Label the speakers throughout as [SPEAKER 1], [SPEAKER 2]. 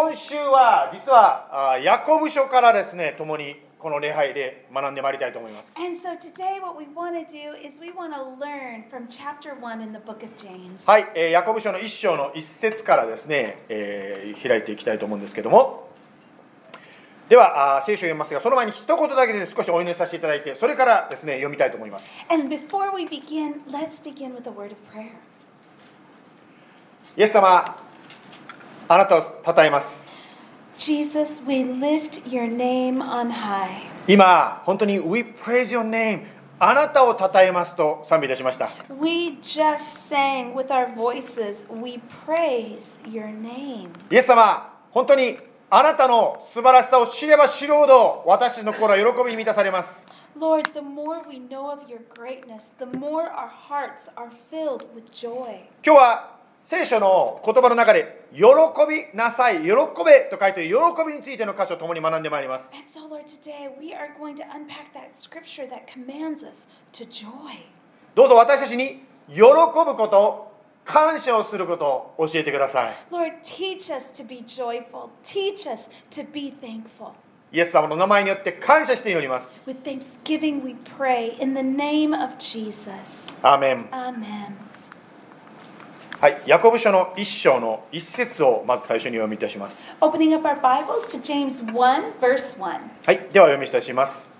[SPEAKER 1] 今週は実はあヤコブ書からですね共にこの礼拝で学んでまいりたいと思います
[SPEAKER 2] And so today, what we want to do is we want to learn from chapter 1 in the book of James.
[SPEAKER 1] はい、えーヤコブ書の一章の一節からですね、えー開いていきたいと思うんですけどもではあー聖書を読みますがその前に一言だけで少しお祈りさせていただいてそれからですね読みたいと思います
[SPEAKER 2] And before we begin, let's begin with a word of prayer.
[SPEAKER 1] イエス様あなたを称えます
[SPEAKER 2] Jesus, we lift your name on high.
[SPEAKER 1] 今本当に We praise your name あなたを称えますと賛美いたしました
[SPEAKER 2] We just sang with our voices, we praise your name.
[SPEAKER 1] イエス様本当にあなたの素晴らしさを知れば知るほど私の心は喜びに満たされます
[SPEAKER 2] Lord, the more we know of your greatness, the more our hearts are filled with joy.
[SPEAKER 1] 今日は聖書の言葉の中で「喜びなさい」「喜べ」と書いて喜びについての箇所を共に学んでまいります。どうぞ私たちに喜ぶことを、感謝をすることを教えてください。
[SPEAKER 2] Yes
[SPEAKER 1] イエス様の名前によって感謝しております。
[SPEAKER 2] Amen。
[SPEAKER 1] はいヤコブ書の一章の一節をまず最初に読みいたします
[SPEAKER 2] Opening up our Bibles to James 1, verse 1.
[SPEAKER 1] はいでは読みいたします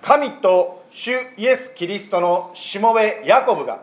[SPEAKER 1] 神と主イエス・キリストのしもべヤコブが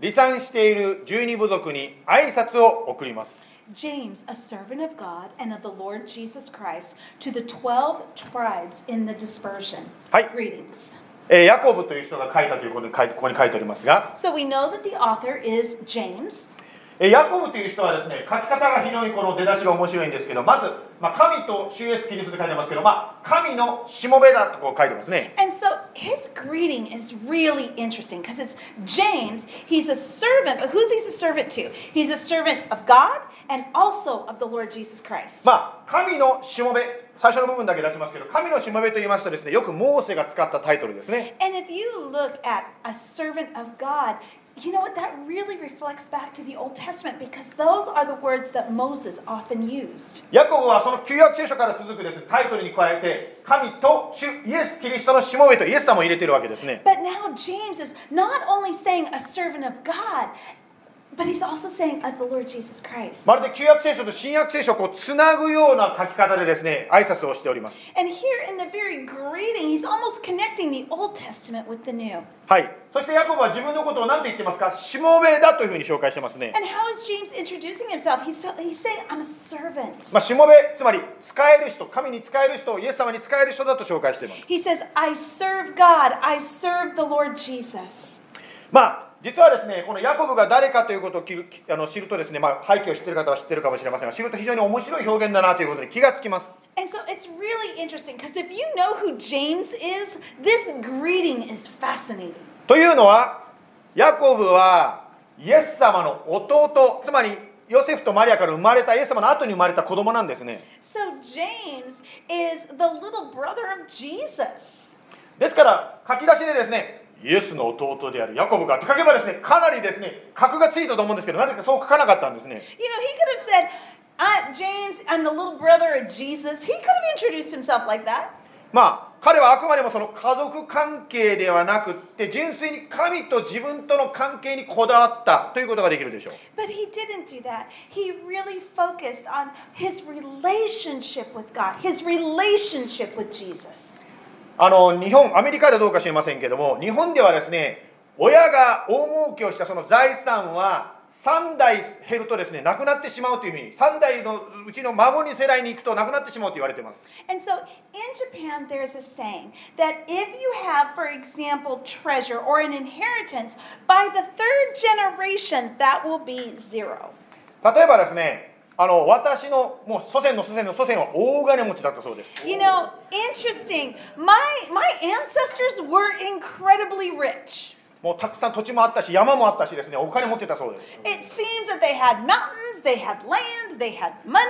[SPEAKER 1] 離散している十二部族に挨拶を送ります
[SPEAKER 2] James, a servant of God and of the Lord Jesus Christ, to the 12 tribes in the dispersion.
[SPEAKER 1] はい
[SPEAKER 2] Greetings.
[SPEAKER 1] えーヤコブという人が書いたということに書いここに書いておりますが、
[SPEAKER 2] So we know that the author is James.
[SPEAKER 1] えーヤコブという人はですね書き方が非常にこの出だしが面白いんですけどまず、まあ、神と主イエスキリストと書いてますけど、まあ、神のしもべだとこう書いてますね
[SPEAKER 2] And so his greeting is really interesting because it's James. He's a servant, but who's he a servant to? He's a servant of God and also of the Lord Jesus Christ.
[SPEAKER 1] まあ神のしもべ最初の部分だけ出しますけど神のしもべと言いますとですねよくモーセが使ったタイトルですね
[SPEAKER 2] And if you look at a servant of God, you know what? That really reflects back to the Old Testament because those are the words that Moses often used.
[SPEAKER 1] ヤコブはその旧約聖書から続くですねタイトルに加えて神と主イエス・キリストのしもべとイエス様を入れてるわけですね
[SPEAKER 2] But now James is not only saying a servant of God,
[SPEAKER 1] まるで旧約聖書と新約聖書をこうつなぐような書き方でですね、挨拶をしております。はい。そしてヤコブは自分のことを何て言ってますか？しもべだというふうに紹介してますね。まあ、しもべ、つまり、使える人、神に使える人、イエス様に使える人だと紹介しています。まあ、実はですねこのヤコブが誰かということをあの知るとですね、まあ、背景を知っている方は知っているかもしれませんが知ると非常に面白い表現だなということに気がつきます
[SPEAKER 2] And so it's really interesting because if you know who James is, this greeting is fascinating.
[SPEAKER 1] というのはヤコブはイエス様の弟つまりヨセフとマリアから生まれたイエス様の後に生まれた子供なんですね
[SPEAKER 2] So James is the little brother of Jesus.
[SPEAKER 1] ですから書き出しでですねイエスの弟であるヤコブがって書けばですねかなりですね格がついたと思うんですけどなぜかそう書かなかったんですね
[SPEAKER 2] You know, he could have said, uh, James, I'm the little brother of Jesus. He could have introduced himself like that.
[SPEAKER 1] まあ彼はあくまでもその家族関係ではなくって純粋に神と自分との関係にこだわったということができるでしょう
[SPEAKER 2] But he didn't do that. He really focused on his relationship with God, his relationship with Jesus.
[SPEAKER 1] あの日本アメリカではどうか知りませんけども日本ではですね親が大儲けをしたその財産は3代減るとですねなくなってしまうというふうに3代のうちの孫に世代に行くとなくなってしまうと言われています
[SPEAKER 2] And so in Japan, there's a saying that if you have, for example, treasure or an inheritance, by the third generation, that will be zero.
[SPEAKER 1] 例えばですねあの私のもう祖先の祖先の祖先は大金持ちだったそうです
[SPEAKER 2] You know, interesting. My my ancestors were incredibly rich.
[SPEAKER 1] もうたくさん土地もあったし山もあったしですねお金持ってたそうです
[SPEAKER 2] It seems that they had mountains, they had land, they had money.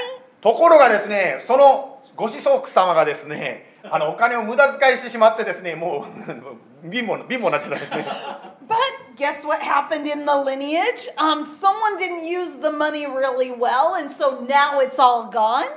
[SPEAKER 1] ところがですねそのご子息様がですねあのお金を無駄遣いしてしまってですねもう 貧乏貧乏になっちゃったんですね
[SPEAKER 2] But guess what happened in the lineage? Um, someone didn't use the money really well, and so now it's all gone.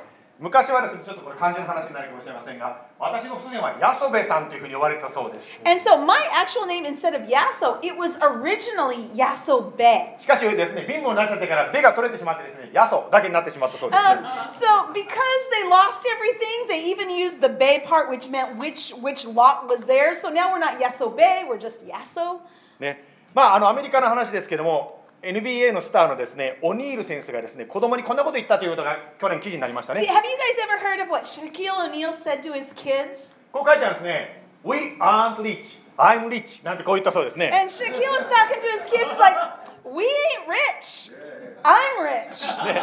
[SPEAKER 1] 昔はですねちょっとこれ漢字の話になるかもしれませんが私の祖先はヤソベさんというふうに呼ばれてたそうです
[SPEAKER 2] And so my actual name, instead of Yaso, it was originally Yaso Be.
[SPEAKER 1] しかしですね貧乏になっちゃってから「べ」が取れてしまってですねヤソだけになってしまったそうですね
[SPEAKER 2] Um, so because they lost everything, they even used the Be part, which meant which which lot was there. So now we're not Yaso Be, we're just Yaso.
[SPEAKER 1] ね まあ、あのアメリカの話ですけども NBA のスターのですねオニール選手がですね子供にこんなこと言ったということが去年記事になりましたね。
[SPEAKER 2] See, have you guys ever heard of what Shaquille O'Neal said to his kids?
[SPEAKER 1] こう書いてあるんですね。We aren't rich I'm rich なんてこう言ったそうですね。
[SPEAKER 2] And Shaquille was talking to his kids like, "We ain't rich. I'm rich."
[SPEAKER 1] ね。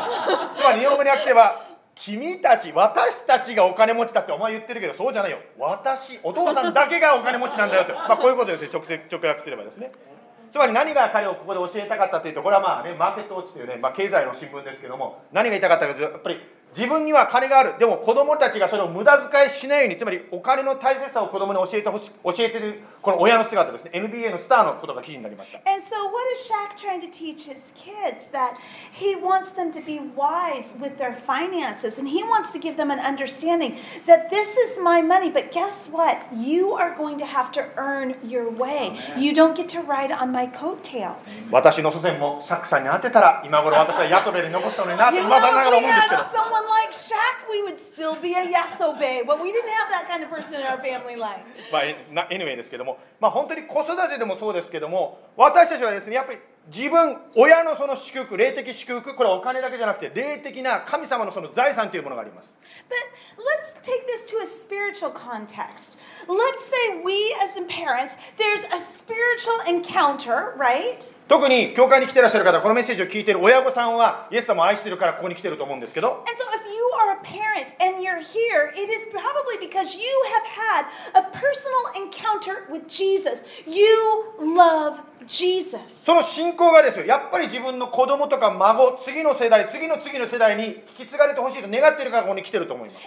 [SPEAKER 1] つまり日本語に訳せば君たち私たちがお金持ちだってお前言ってるけどそうじゃないよ。私お父さんだけがお金持ちなんだよって、まあ、こういうことですね直接直訳すればですねつまり何が彼をここで教えたかったというとこれはまあねマーケットウォッチというね、まあ、経済の新聞ですけども何が言いたかったかというとやっぱり自分には金があるでも子供たちがそれを無駄遣いしないようにつまりお金の大切さを子供に教えてほし教えてるこの親の姿ですね NBA のスターのことが記事になりました
[SPEAKER 2] And so, what is Shaq trying to teach his kids? That he wants them to be wise with their finances and he wants to give them an understanding that this is my money, but guess what? You are going to have to earn your way. You don't get to ride on my coattails.
[SPEAKER 1] 私の祖先もシャックさんに当てたら今頃私はヤソベに残ったのになって更ながら思うんですけど
[SPEAKER 2] Unlike Shaq, we would still be a Yasobe, but we didn't have that kind of person in our family life.
[SPEAKER 1] まあ、anyway ですけども、まあ、本当に子育てでもそうですけども私たちはですねやっぱり自分親のその祝福霊的祝福これはお金だけじゃなくて霊的な神様のその財産というものがあります
[SPEAKER 2] But let's take this to a spiritual context. Let's say we, as parents, there's a spiritual encounter, right?
[SPEAKER 1] 特に教会に来てらっしゃる方このメッセージを聞いている親御さんはイエス様を愛してるからここに来てると思うんですけど
[SPEAKER 2] And so, if you are a parent and you're here, it is probably because you have had a personal encounter with Jesus. You love Jesus.
[SPEAKER 1] その信仰がですよ。やっぱり自分の子供とか孫次の世代次の次の世代に引き継がれてほしいと願っているからここに来てると思います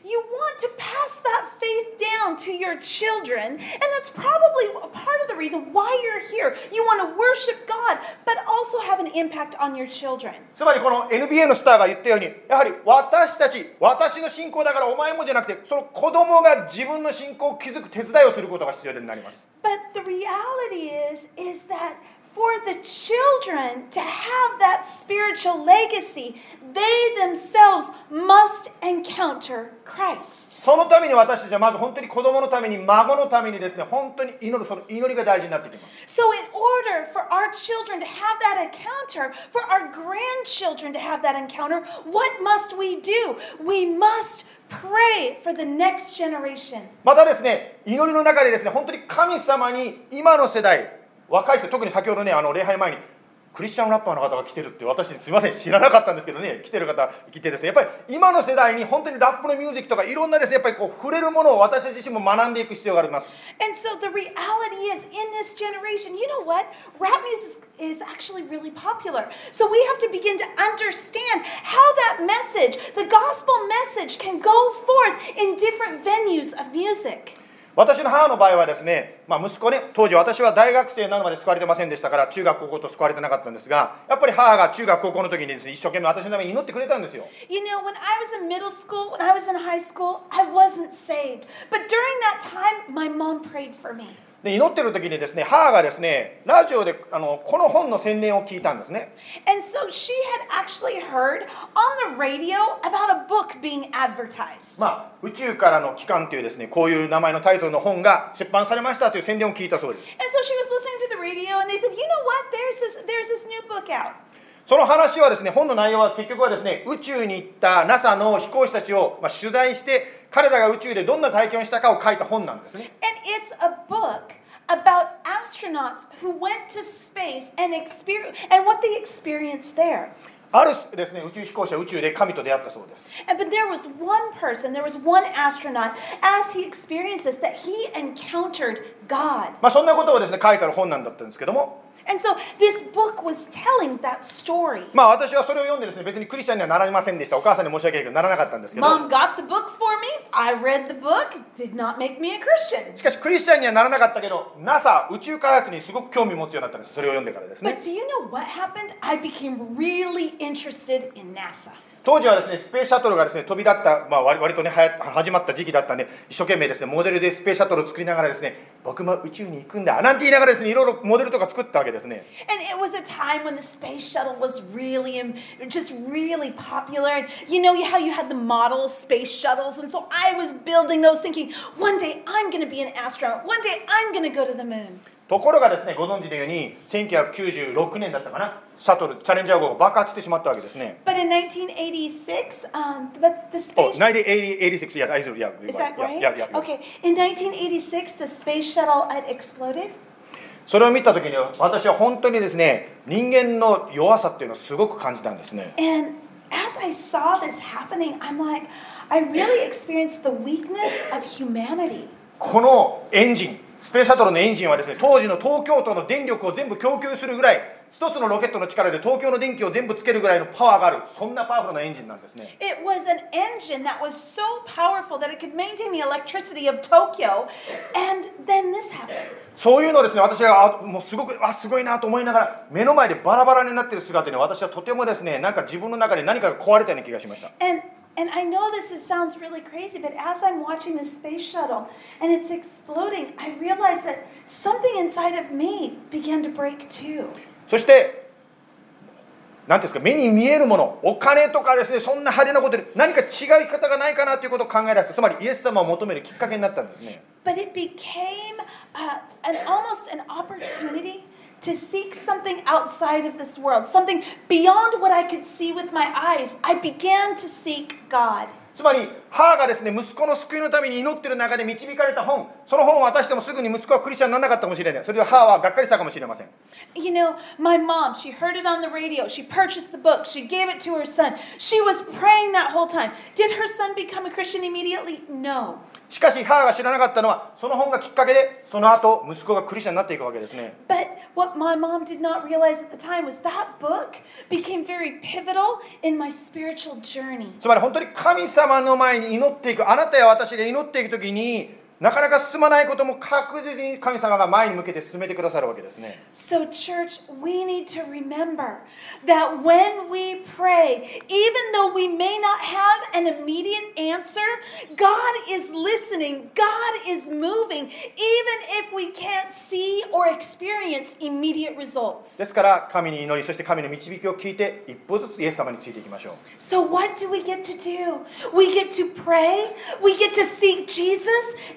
[SPEAKER 2] And it's it's probably pretty clear that you want to pass that faith down to your children, and that's probably a part of the reason why you're here. You want to worship God, but also have an impact on your children.
[SPEAKER 1] つまりこの NBA のスターが言ったようにやはり私たち私の信仰だからお前もじゃなくてその子供が自分の信仰を築く手伝いをすることが必要になります
[SPEAKER 2] But the reality is is that for the children to have that spiritual legacy, they themselves must encounter Christ.
[SPEAKER 1] そのために私たちはまず本当に子供のために孫のためにですね本当に祈るその祈りが大事になってきます
[SPEAKER 2] So, in order for our children to have that encounter, for our grandchildren to have that encounter, what must we do? We must pray for the next generation.
[SPEAKER 1] またですね祈りの中でですね本当に神様に今の世代 若い人特に先ほどねあの礼拝前にクリスチャンラッパーの方が来てるって私すみません知らなかったんですけどね来てる方来てですねやっぱり今の世代に本当にラップのミュージックとかいろんなですねやっぱりこう触れるものを私自身も学んでいく必要があります
[SPEAKER 2] And so, the reality is, in this generation, you know what? Rap music is actually really popular. So, we have to begin to understand how that message, the gospel message, can go forth in different venues of music.
[SPEAKER 1] 私の母の場合はですね、まあ、息子ね当時私は大学生なのまで救われてませんでしたから中学高校と救われてなかったんですがやっぱり母が中学高校の時にですね一生懸命私のために祈ってくれたんですよ
[SPEAKER 2] You know, when I was in middle school, when I was in high school, I wasn't saved. But during that time, my mom prayed for me.
[SPEAKER 1] で祈ってる時にですね母がですねラジオであのこの本の宣伝を聞いたんですね
[SPEAKER 2] And so she had actually heard on the radio about a book being advertised.
[SPEAKER 1] まあ宇宙からの帰還というですねこういう名前のタイトルの本が出版されましたという宣伝を聞いたそうです
[SPEAKER 2] And so she was listening to the radio and they said, you know what? There's this there's this new book out.
[SPEAKER 1] その話はですね本の内容は結局はですね宇宙に行った NASA の飛行士たちを、まあ、取材して彼らが宇宙でどんな体験をしたかを書いた本なんですね
[SPEAKER 2] And it's a book about astronauts who went to space and experience and what they experienced there.
[SPEAKER 1] あるですね宇宙飛行士は宇宙で神と出会ったそうです
[SPEAKER 2] And but there was one person, there was one astronaut, as he experienced this, that he encountered God.
[SPEAKER 1] まあそんなことをですね書いてある本なんだったんですけども
[SPEAKER 2] And so this book was telling that story.
[SPEAKER 1] まあ私はそれを読んでですね別にクリスチャンにはなられませんでしたお母さんに申し訳ないけどならなかったんですけど
[SPEAKER 2] Mom got the book for me. I read the book. Did not make me a Christian.
[SPEAKER 1] しかしクリスチャンにはならなかったけど NASA 宇宙開発にすごく興味持つようになったんですそれを読んでからですね
[SPEAKER 2] But do you know what happened? I became really interested in NASA.
[SPEAKER 1] 当時はですねスペースシャトルがですね飛び立った、まあ、割割とねはや始まった時期だったんで一生懸命ですねモデルでスペースシャトルを作りながらですね僕も宇宙に行くんだなんて言いながらですねいろいろモデルとか作ったわけですね
[SPEAKER 2] And it was a time when the space shuttle was really, just really popular. And you know how you had the model space shuttles. And so I was building those thinking, one day I'm going to be an astronaut. One day I'm going to go to the moon.
[SPEAKER 1] ところがですねご存知のように1996年だったかなシャトルチャレンジャー号が爆発してしまったわけですね
[SPEAKER 2] But in 1986, um, but the
[SPEAKER 1] お
[SPEAKER 2] space
[SPEAKER 1] 1986いや大丈夫いや
[SPEAKER 2] is that right?
[SPEAKER 1] いやいや
[SPEAKER 2] Okay. In 1986, the space shuttle had exploded.
[SPEAKER 1] それを見た時に私は本当にですね人間の弱さっていうのをすごく感じたんですね
[SPEAKER 2] And as I saw this happening, I'm like, I really experienced the weakness of humanity.
[SPEAKER 1] このエンジンスペースシャトルのエンジンはですね当時の東京都の電力を全部供給するぐらい一つのロケットの力で東京の電気を全部つけるぐらいのパワーがあるそんなパワフルなエンジンなんですね
[SPEAKER 2] It was an engine that was so powerful that it could maintain the electricity of Tokyo. And then this happened.
[SPEAKER 1] そういうのをですね私があもうすごくあすごいなと思いながら目の前でバラバラになっている姿に私はとてもですねなんか自分の中で何かが壊れたような気がしました
[SPEAKER 2] And and I know this is, sounds really crazy, but as I'm watching the space shuttle and it's exploding, I realize that something inside of me began to break too.
[SPEAKER 1] そして何ていうんですか目に見えるものお金とかですねそんな派手なことで何か違い方がないかなということを考え出したつまりイエス様を求めるきっかけになったんですね
[SPEAKER 2] But it became uh, an almost an opportunity to seek something outside of this world, something beyond what I could see with my eyes. I began to seek God.
[SPEAKER 1] つまり母がですね息子の救いのために祈ってる中で導かれた本その本を渡してもすぐに息子はクリスチャンにならなかったかもしれないそれで母はがっかりしたかもしれません
[SPEAKER 2] You know, my mom, she heard it on the radio. She purchased the book. She gave it to her son. She was praying that whole time. Did her son become a Christian immediately? No.
[SPEAKER 1] しかし母が知らなかったのはその本がきっかけでその後息子がクリスチャンになっていくわけですね
[SPEAKER 2] But what my mom did not realize at the time was that book became very pivotal in my spiritual journey.
[SPEAKER 1] つまり本当に神様の前に祈っていくあなたや私が祈っていく時になかなか進まないことも確実に神様が前に向けて進めてくださるわけですね
[SPEAKER 2] So, church, we need to remember that when we pray, even though we may not have an immediate answer, God is listening, God is moving, even if we can't see or experience immediate
[SPEAKER 1] で
[SPEAKER 2] results.
[SPEAKER 1] すから神に祈りそして神の導きを聞いて一歩ずつイエス様についていきましょう
[SPEAKER 2] So, what do we get to do? We get to pray, we get to seek Jesus,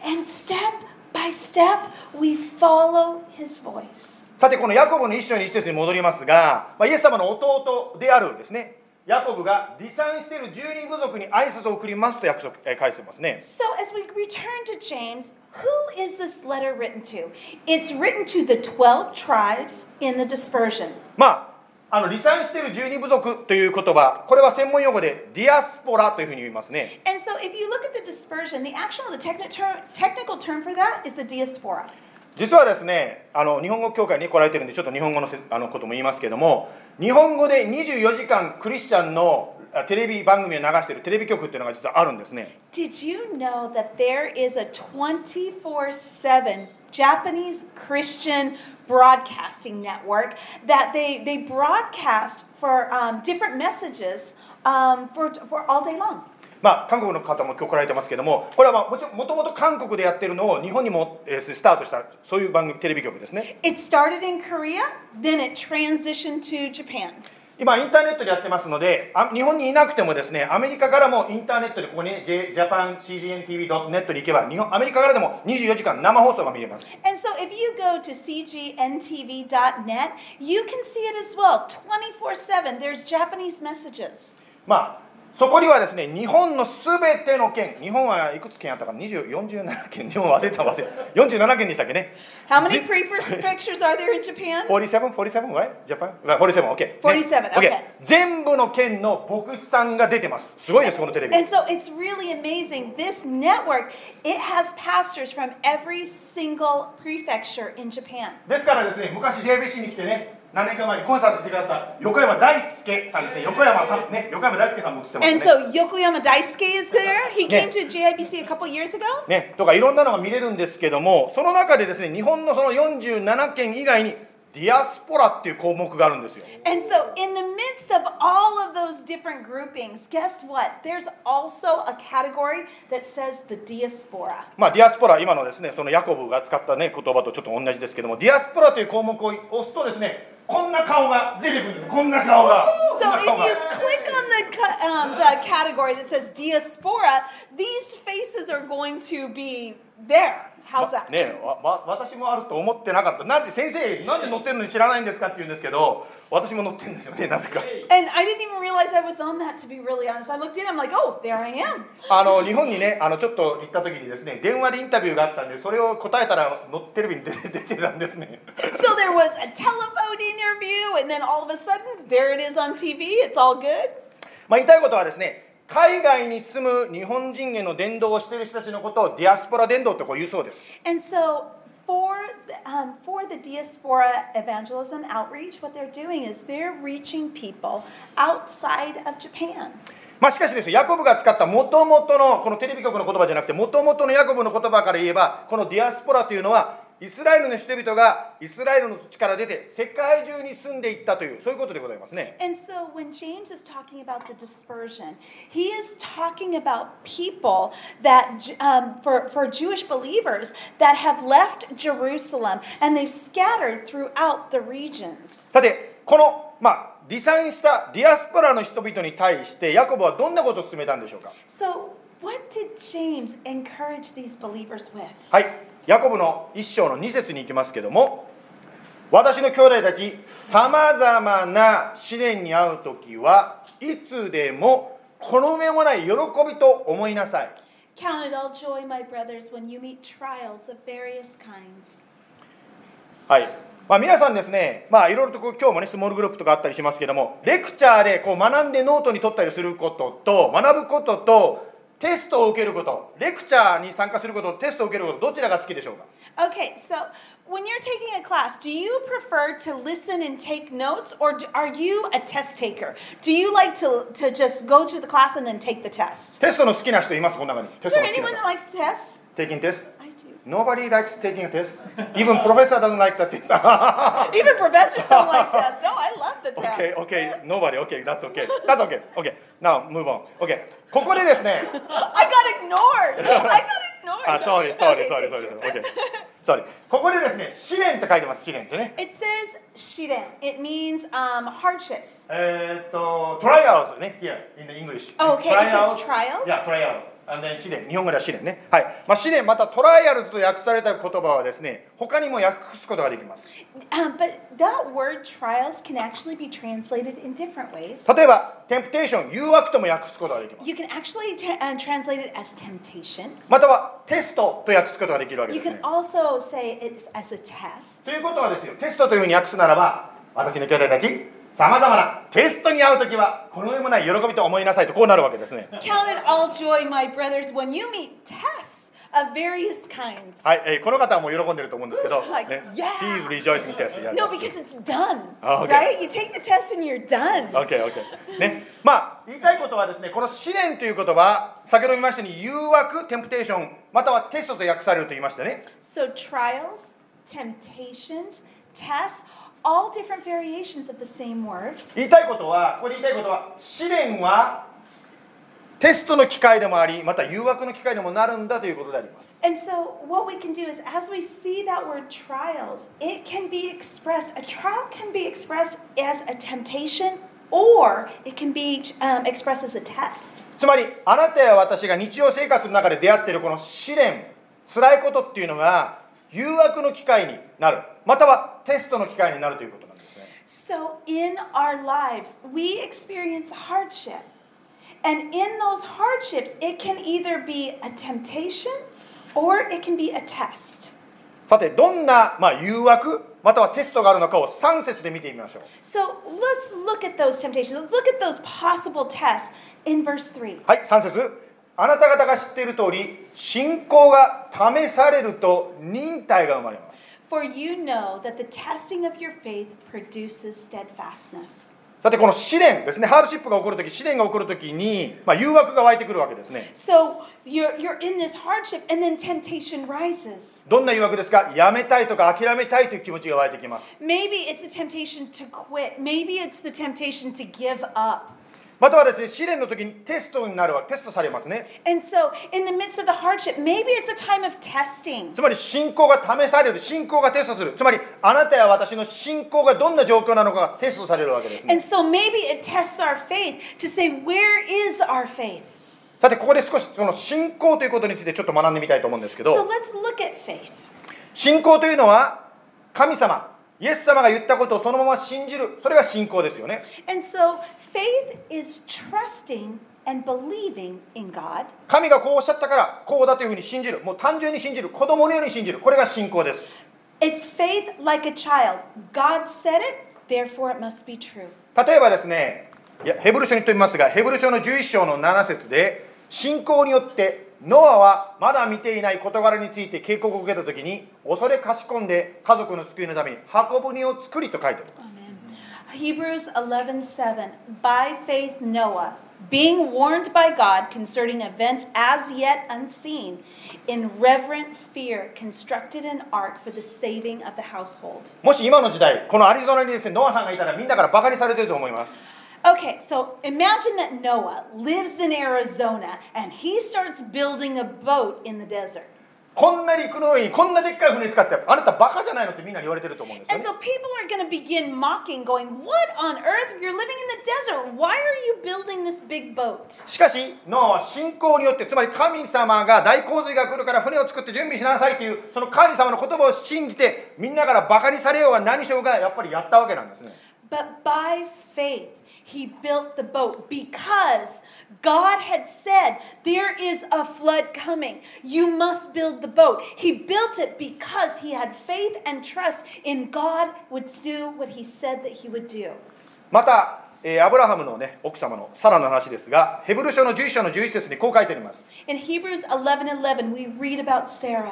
[SPEAKER 2] and step by step, we follow his voice.
[SPEAKER 1] さてこのヤコブの一章に一節に戻りますが、まあ、イエス様の弟であるですねヤコブが離散している十二部族に挨拶を送りますと約束、えー、返してますね
[SPEAKER 2] So, as we return to James, who is this letter written to? It's written to the 12 tribes in the dispersion.
[SPEAKER 1] まあ あの離散している十二部族という言葉。これは専門用語でディアスポラというふうに言いますね。
[SPEAKER 2] And so, if you look at the dispersion, the actual, the term, technical term for that is the diaspora.
[SPEAKER 1] 実はですねあの日本語協会に来られてるんでちょっと日本語のせあのことも言いますけども日本語で24時間クリスチャンのあテレビ番組を流しているテレビ局っていうのが実はあるんですね。
[SPEAKER 2] Did you know that there is a 24 7 Japanese Christian broadcasting network that they, they broadcast for um, different messages um, for, for all day long?
[SPEAKER 1] まあ韓国の方も今日来られてますけどもこれはまあもちろんもともと韓国でやってるのを日本にも、えースタートしたそういう番組テレビ局ですね
[SPEAKER 2] It started in Korea, then it transitioned to Japan.
[SPEAKER 1] 今インターネットでやってますのであ日本にいなくてもですねアメリカからもインターネットでここに J- JapanCGNTV.net に行けば日本アメリカからでも24時間生放送が見れます。
[SPEAKER 2] And so if you go to cgntv.net, you can see it as well. 24 7, there's Japanese messages.
[SPEAKER 1] まあそこにはですね日本のすべての県日本はいくつ県あったか20 47県。日本忘れた忘れた。47県でしたっけね？
[SPEAKER 2] How many
[SPEAKER 1] ぜ
[SPEAKER 2] prefectures are there in Japan?
[SPEAKER 1] 47 47 right? ジャパン47 OK
[SPEAKER 2] 47
[SPEAKER 1] OK
[SPEAKER 2] okay
[SPEAKER 1] 全部の県の牧師さんが出てますすごいですこのテレビ
[SPEAKER 2] And so it's really amazing. This network, it has pastors from every single prefecture in Japan.
[SPEAKER 1] ですからですね昔 JBC に来てね 何年か前にコンサートしてくれた横山大輔さんですね横山さんね横山大輔さんも映ってます
[SPEAKER 2] And
[SPEAKER 1] ね
[SPEAKER 2] so Yokoyama Daisuke is there. He came to JIBC a couple years ago.
[SPEAKER 1] ね、とかいろんなのが見れるんですけどもその中でですね日本のその47県以外にディアスポラっていう項目があるんですよ
[SPEAKER 2] And so, in the midst of all of those different groupings, guess what? There's also a category that says the diaspora.
[SPEAKER 1] まあディアスポラ今のですねそのヤコブが使ったね言葉とちょっと同じですけどもディアスポラという項目を押すとですねこんな顔が出てくるんですこんな顔が
[SPEAKER 2] So if you click on the um, the category that says diaspora, these faces are going to be there. How's that?
[SPEAKER 1] ねわわ私もあると思ってなかったなんて先生なんで乗ってるのに知らないんですかって言うんですけど私も乗ってるんですよねなぜか
[SPEAKER 2] And I didn't even realize I was on that, to be really honest. I looked in, I'm like, oh, there I am.
[SPEAKER 1] あの日本にねあのちょっと行った時にですね電話でインタビューがあったんでそれを答えたらのテレビに出て出てたんですね
[SPEAKER 2] So there was a telephone interview, and then all of a sudden, there it is on TV. It's all good.
[SPEAKER 1] まあ言いたいことはですね海外に住む日本人への伝道をしている人たちのことをディアスポラ伝道とこう言うそうです
[SPEAKER 2] And so, for the, um, for the diaspora evangelism outreach, what they're doing is they're reaching people outside of Japan.
[SPEAKER 1] まあしかしですねヤコブが使ったもともとのこのテレビ局の言葉じゃなくてもともとのヤコブの言葉から言えばこのディアスポラというのはイスラエルの人々がイスラエルの土地から出て世界中に住んでいったというそういうことでございますね
[SPEAKER 2] And so, when James is talking about the dispersion, he is talking about people that, um, for, for Jewish believers, that have left Jerusalem and they've scattered throughout the regions.
[SPEAKER 1] さてこのまあ離散したディアスポラの人々に対してヤコブはどんなことを進めたんでしょうか
[SPEAKER 2] So, what did James encourage these believers with?
[SPEAKER 1] はい、ヤコブの一章の二節に行きますけども、私の兄弟たち、さまざまな試練に遭うときは、いつでもこの上もない喜びと思いなさい。
[SPEAKER 2] Count it all joy, my brothers, when you meet trials of various kinds.
[SPEAKER 1] はいまあ、皆さんですね、まあ、いろいろとこう今日もね、スモールグループとかあったりしますけども、レクチャーでこう学んでノートに取ったりすることと、学ぶことと、テストを受けること、レクチャーに参加すること、テストを受けること、どちらが好きでしょうか
[SPEAKER 2] Okay, so when you're taking a class, do you prefer to listen and take notes, or are you a test taker? Do you like to, to just go to the class and then take the test?
[SPEAKER 1] テストの好きな人います、この中に。テ
[SPEAKER 2] Is there anyone
[SPEAKER 1] 人
[SPEAKER 2] that likes tests?
[SPEAKER 1] Taking test? Nobody likes taking a test. Even professor doesn't like the test.
[SPEAKER 2] Even professors don't like tests. No, I love the tests.
[SPEAKER 1] okay, okay, nobody. Okay, that's okay. That's okay. Okay. Now move on. Okay. ここでですね。
[SPEAKER 2] I got ignored. I got ignored.
[SPEAKER 1] あ、sorry, sorry, sorry, sorry, sorry. Okay. Sorry. ここでですね、試練って書いてます。試練ってね。
[SPEAKER 2] It says shiren. It means um, hardships.
[SPEAKER 1] えーっと、trials ね。Here in the English.
[SPEAKER 2] Oh, okay, it says trials?
[SPEAKER 1] Yeah, trials. あの試練、日本語では試練ね。はい。まあ、試練、またトライアルズと訳された言葉はですね、他にも訳すことができます。例えば、テンプテーション、誘惑とも訳すことができます。
[SPEAKER 2] Can actually translate it as temptation.
[SPEAKER 1] または、テストと訳すことができるわけです、ね。
[SPEAKER 2] You can also say it as a test.
[SPEAKER 1] ということはですよ、テストというふうに訳すならば、私の兄弟たち、さまざまなテストに遭うときは、この上もない喜びと思いなさいとこうなるわけですね。
[SPEAKER 2] Count it all joy, my brothers, when you meet tests of various kinds.
[SPEAKER 1] はい、えーこの方はもう喜んでると思うんですけど、
[SPEAKER 2] Like,
[SPEAKER 1] ね、
[SPEAKER 2] yeah.
[SPEAKER 1] She is rejoicing test. Yeah.
[SPEAKER 2] No, because it's done.
[SPEAKER 1] Oh, okay.
[SPEAKER 2] Right? You take the test and you're done.
[SPEAKER 1] OK, OK。ね、まあ、言いたいことはですね、この試練という言葉、先ほど見ましたように、誘惑、テンプテーション、またはテストと訳されると言いましたね。
[SPEAKER 2] So, trials, temptations, tests, all different variations of the same word.
[SPEAKER 1] 言いたいことは、ここで言いたいことは、試練はテストの機会でもあり、また誘惑の機会でもなるんだということであります。
[SPEAKER 2] And so, what we can do is, as we see that word trials, it can be expressed, a trial can be expressed as a temptation or it can be um, expressed as a test.
[SPEAKER 1] つまりあなたや私が日常生活の中で出会っているこの試練辛いことっていうのが誘惑の機会になるまたはテストの機会になるということなんですね
[SPEAKER 2] So, in our lives, we experience hardship. And in those hardships, it can either be a temptation or it can be a test.
[SPEAKER 1] さてどんな、まあ、誘惑またはテストがあるのかを3節で見てみましょう
[SPEAKER 2] So let's look at those temptations. Let's look at those possible tests in verse 3.
[SPEAKER 1] はい3節あなた方が知っている通り信仰が試されると忍耐が生まれます
[SPEAKER 2] For you know that the testing of your faith produces steadfastness.
[SPEAKER 1] さてこの試練ですねハードシップが起こるとき試練が起こるときに、まあ、誘惑が湧いてくるわけですね
[SPEAKER 2] So you're, you're in this hardship, and then temptation rises.
[SPEAKER 1] どんな誘惑ですかやめたいとか諦めたいという気持ちが湧いてきます
[SPEAKER 2] Maybe it's the temptation to quit. Maybe it's the temptation to give up.
[SPEAKER 1] またはですね試練の時にテストになるわテストされますね
[SPEAKER 2] And so, in the midst of the hardship, maybe it's a time of testing.
[SPEAKER 1] つまり信仰が試される信仰がテストするつまりあなたや私の信仰がどんな状況なのかがテストされるわけですね
[SPEAKER 2] And so, maybe it tests our faith to say, where is our faith?
[SPEAKER 1] さてここで少しその信仰ということについてちょっと学んでみたいと思うんですけ
[SPEAKER 2] So,
[SPEAKER 1] ど
[SPEAKER 2] let's look at faith.
[SPEAKER 1] 信仰というのは神様イエス様が言ったことをそのまま信じるそれが信仰ですよね
[SPEAKER 2] And so, faith is trusting and believing in God.
[SPEAKER 1] 神がこうおっしゃったからこうだというふうに信じるもう単純に信じる子供のように信じるこれが信仰です
[SPEAKER 2] It's faith like a child. God said it, therefore it must be true.
[SPEAKER 1] 例えばですねいやヘブル書に飛びますがヘブル書の11章の7節で信仰によってノアはまだ見ていない事柄について警告を受けた時に恐れかしこんで家族の救いのために箱舟を作りと書いてあります
[SPEAKER 2] Hebrews 11:7 By faith Noah, being warned by God concerning events as yet unseen, in reverent fear constructed an ark for the saving of the household.
[SPEAKER 1] もし今の時代このアリゾナにですねノアさんがいたらみんなからバカにされてると思います
[SPEAKER 2] Okay, so imagine that Noah lives in Arizona and he starts building a boat in the desert.
[SPEAKER 1] こんな陸の上にこんなでっかい船使ってあなたバカじゃないのってみんなに言われてると思うんですよ
[SPEAKER 2] And
[SPEAKER 1] ね
[SPEAKER 2] so people are going to begin mocking, going, What on earth? You're living in the desert. Why are you building this big boat?
[SPEAKER 1] しかしノアは信仰によってつまり神様が大洪水が来るから船を作って準備しなさいというその神様の言葉を信じてみんなからバカにされようが何しようがやっぱりやったわけなんですね
[SPEAKER 2] But by faith, he built the boat because God had said, There is a flood coming. You must build the boat. He built it because he had faith and trust in God would do what he said that he would do.
[SPEAKER 1] また、えーアブラハムの、ね、奥様のサラの話ですがヘブル書の11章の11節にこう書いてあります
[SPEAKER 2] In Hebrews 11 11, we read about Sarah.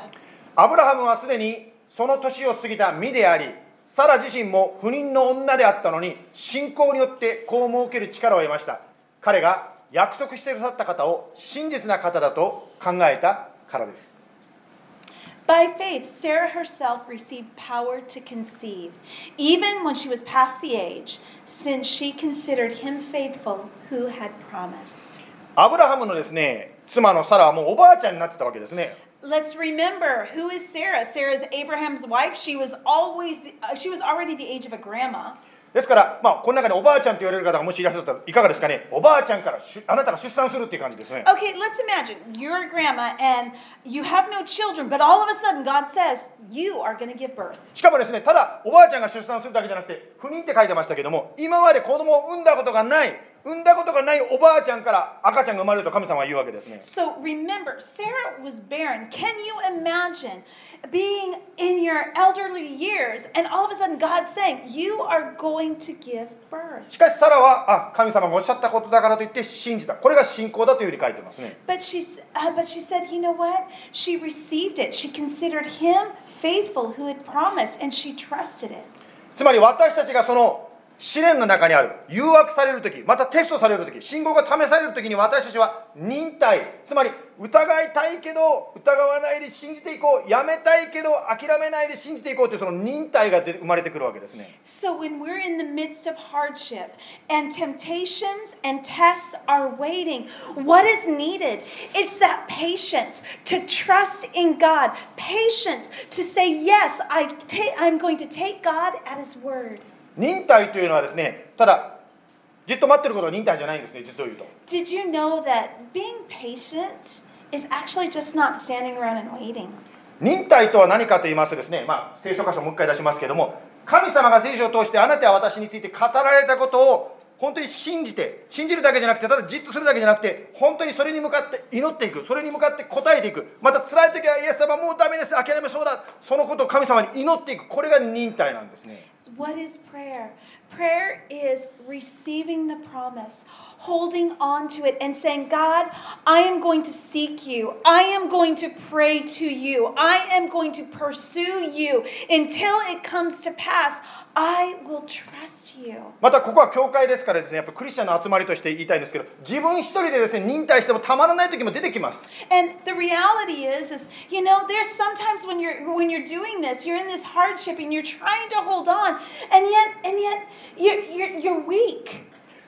[SPEAKER 1] アブラハムはすでにその年を過ぎた身であり サラ自身も不妊の女であったのに信仰によって子を設ける力を得ました彼が約束してくださった方を真実な方だと考えたからです
[SPEAKER 2] By faith, Sarah herself received power to conceive, even when she was past the age, since she considered him faithful who had promised.
[SPEAKER 1] アブラハムのですね妻のサラはもうおばあちゃんになってたわけですね
[SPEAKER 2] Let's remember who is Sarah? Sarah is Abraham's wife. She was always the, uh, she was already the age of a grandma.
[SPEAKER 1] ですから、まあ、この中におばあちゃんと言われる方がもしいらっしゃったらいかがですかねおばあちゃんからしゅあなたが出産するっていう感じですね
[SPEAKER 2] Okay, let's imagine you're a grandma and you have no children, but all of a sudden God says you are going to give birth.
[SPEAKER 1] しかもですねただおばあちゃんが出産するだけじゃなくて不妊って書いてましたけども今まで子供を産んだことがない 産んだことがないおばあちゃんから赤ちゃんが生まれると神様は言うわけですね
[SPEAKER 2] So remember, Sarah was barren. Can you imagine being in your elderly years and all of a sudden God saying, You are going to give birth?
[SPEAKER 1] しかしサラはあ神様がおっしゃったことだからといって信じたこれが信仰だというふうに書いてますね
[SPEAKER 2] But she, uh, but she said, You know what? She received it. She considered him faithful who had promised and she trusted it.
[SPEAKER 1] つまり私たちがその試練の中にある誘惑される時またテストされる時信仰が試される時に私たちは忍耐つまり疑いたいけど疑わないで信じていこうやめたいけど諦めないで信じていこうというその忍耐が生まれてくるわけですね
[SPEAKER 2] So when we're in the midst of hardship and temptations and tests are waiting, what is needed? It's that patience to trust in God, patience to say, Yes, I ta- I'm going to take God at His word.
[SPEAKER 1] 忍耐というのはですねただじっと待ってることは忍耐じゃないんですね実を言うと
[SPEAKER 2] Did you know that being patient is actually just not standing around and waiting?
[SPEAKER 1] 忍耐とは何かと言いますとですね、まあ、聖書箇所もう一回出しますけども神様が聖書を通してあなたは私について語られたことを本当に信じて信じるだけじゃなくてただじっとするだけじゃなくて本当にそれに向かって祈っていくそれに向かって答えていくまた辛い時はイエス様もうダメです諦めそうだそのことを神様に祈っていくこれが忍耐なんですね
[SPEAKER 2] So What is prayer? Prayer is receiving the promise, holding on to it, and saying, God, I am going to seek you. I am going to pray to you. I am going to pursue you until it comes to pass.
[SPEAKER 1] またここは教会ですからですね、やっぱクリスチャンの集まりとして言いたいんですけど、自分一人でですね、忍耐してもたまらない時も出てきます。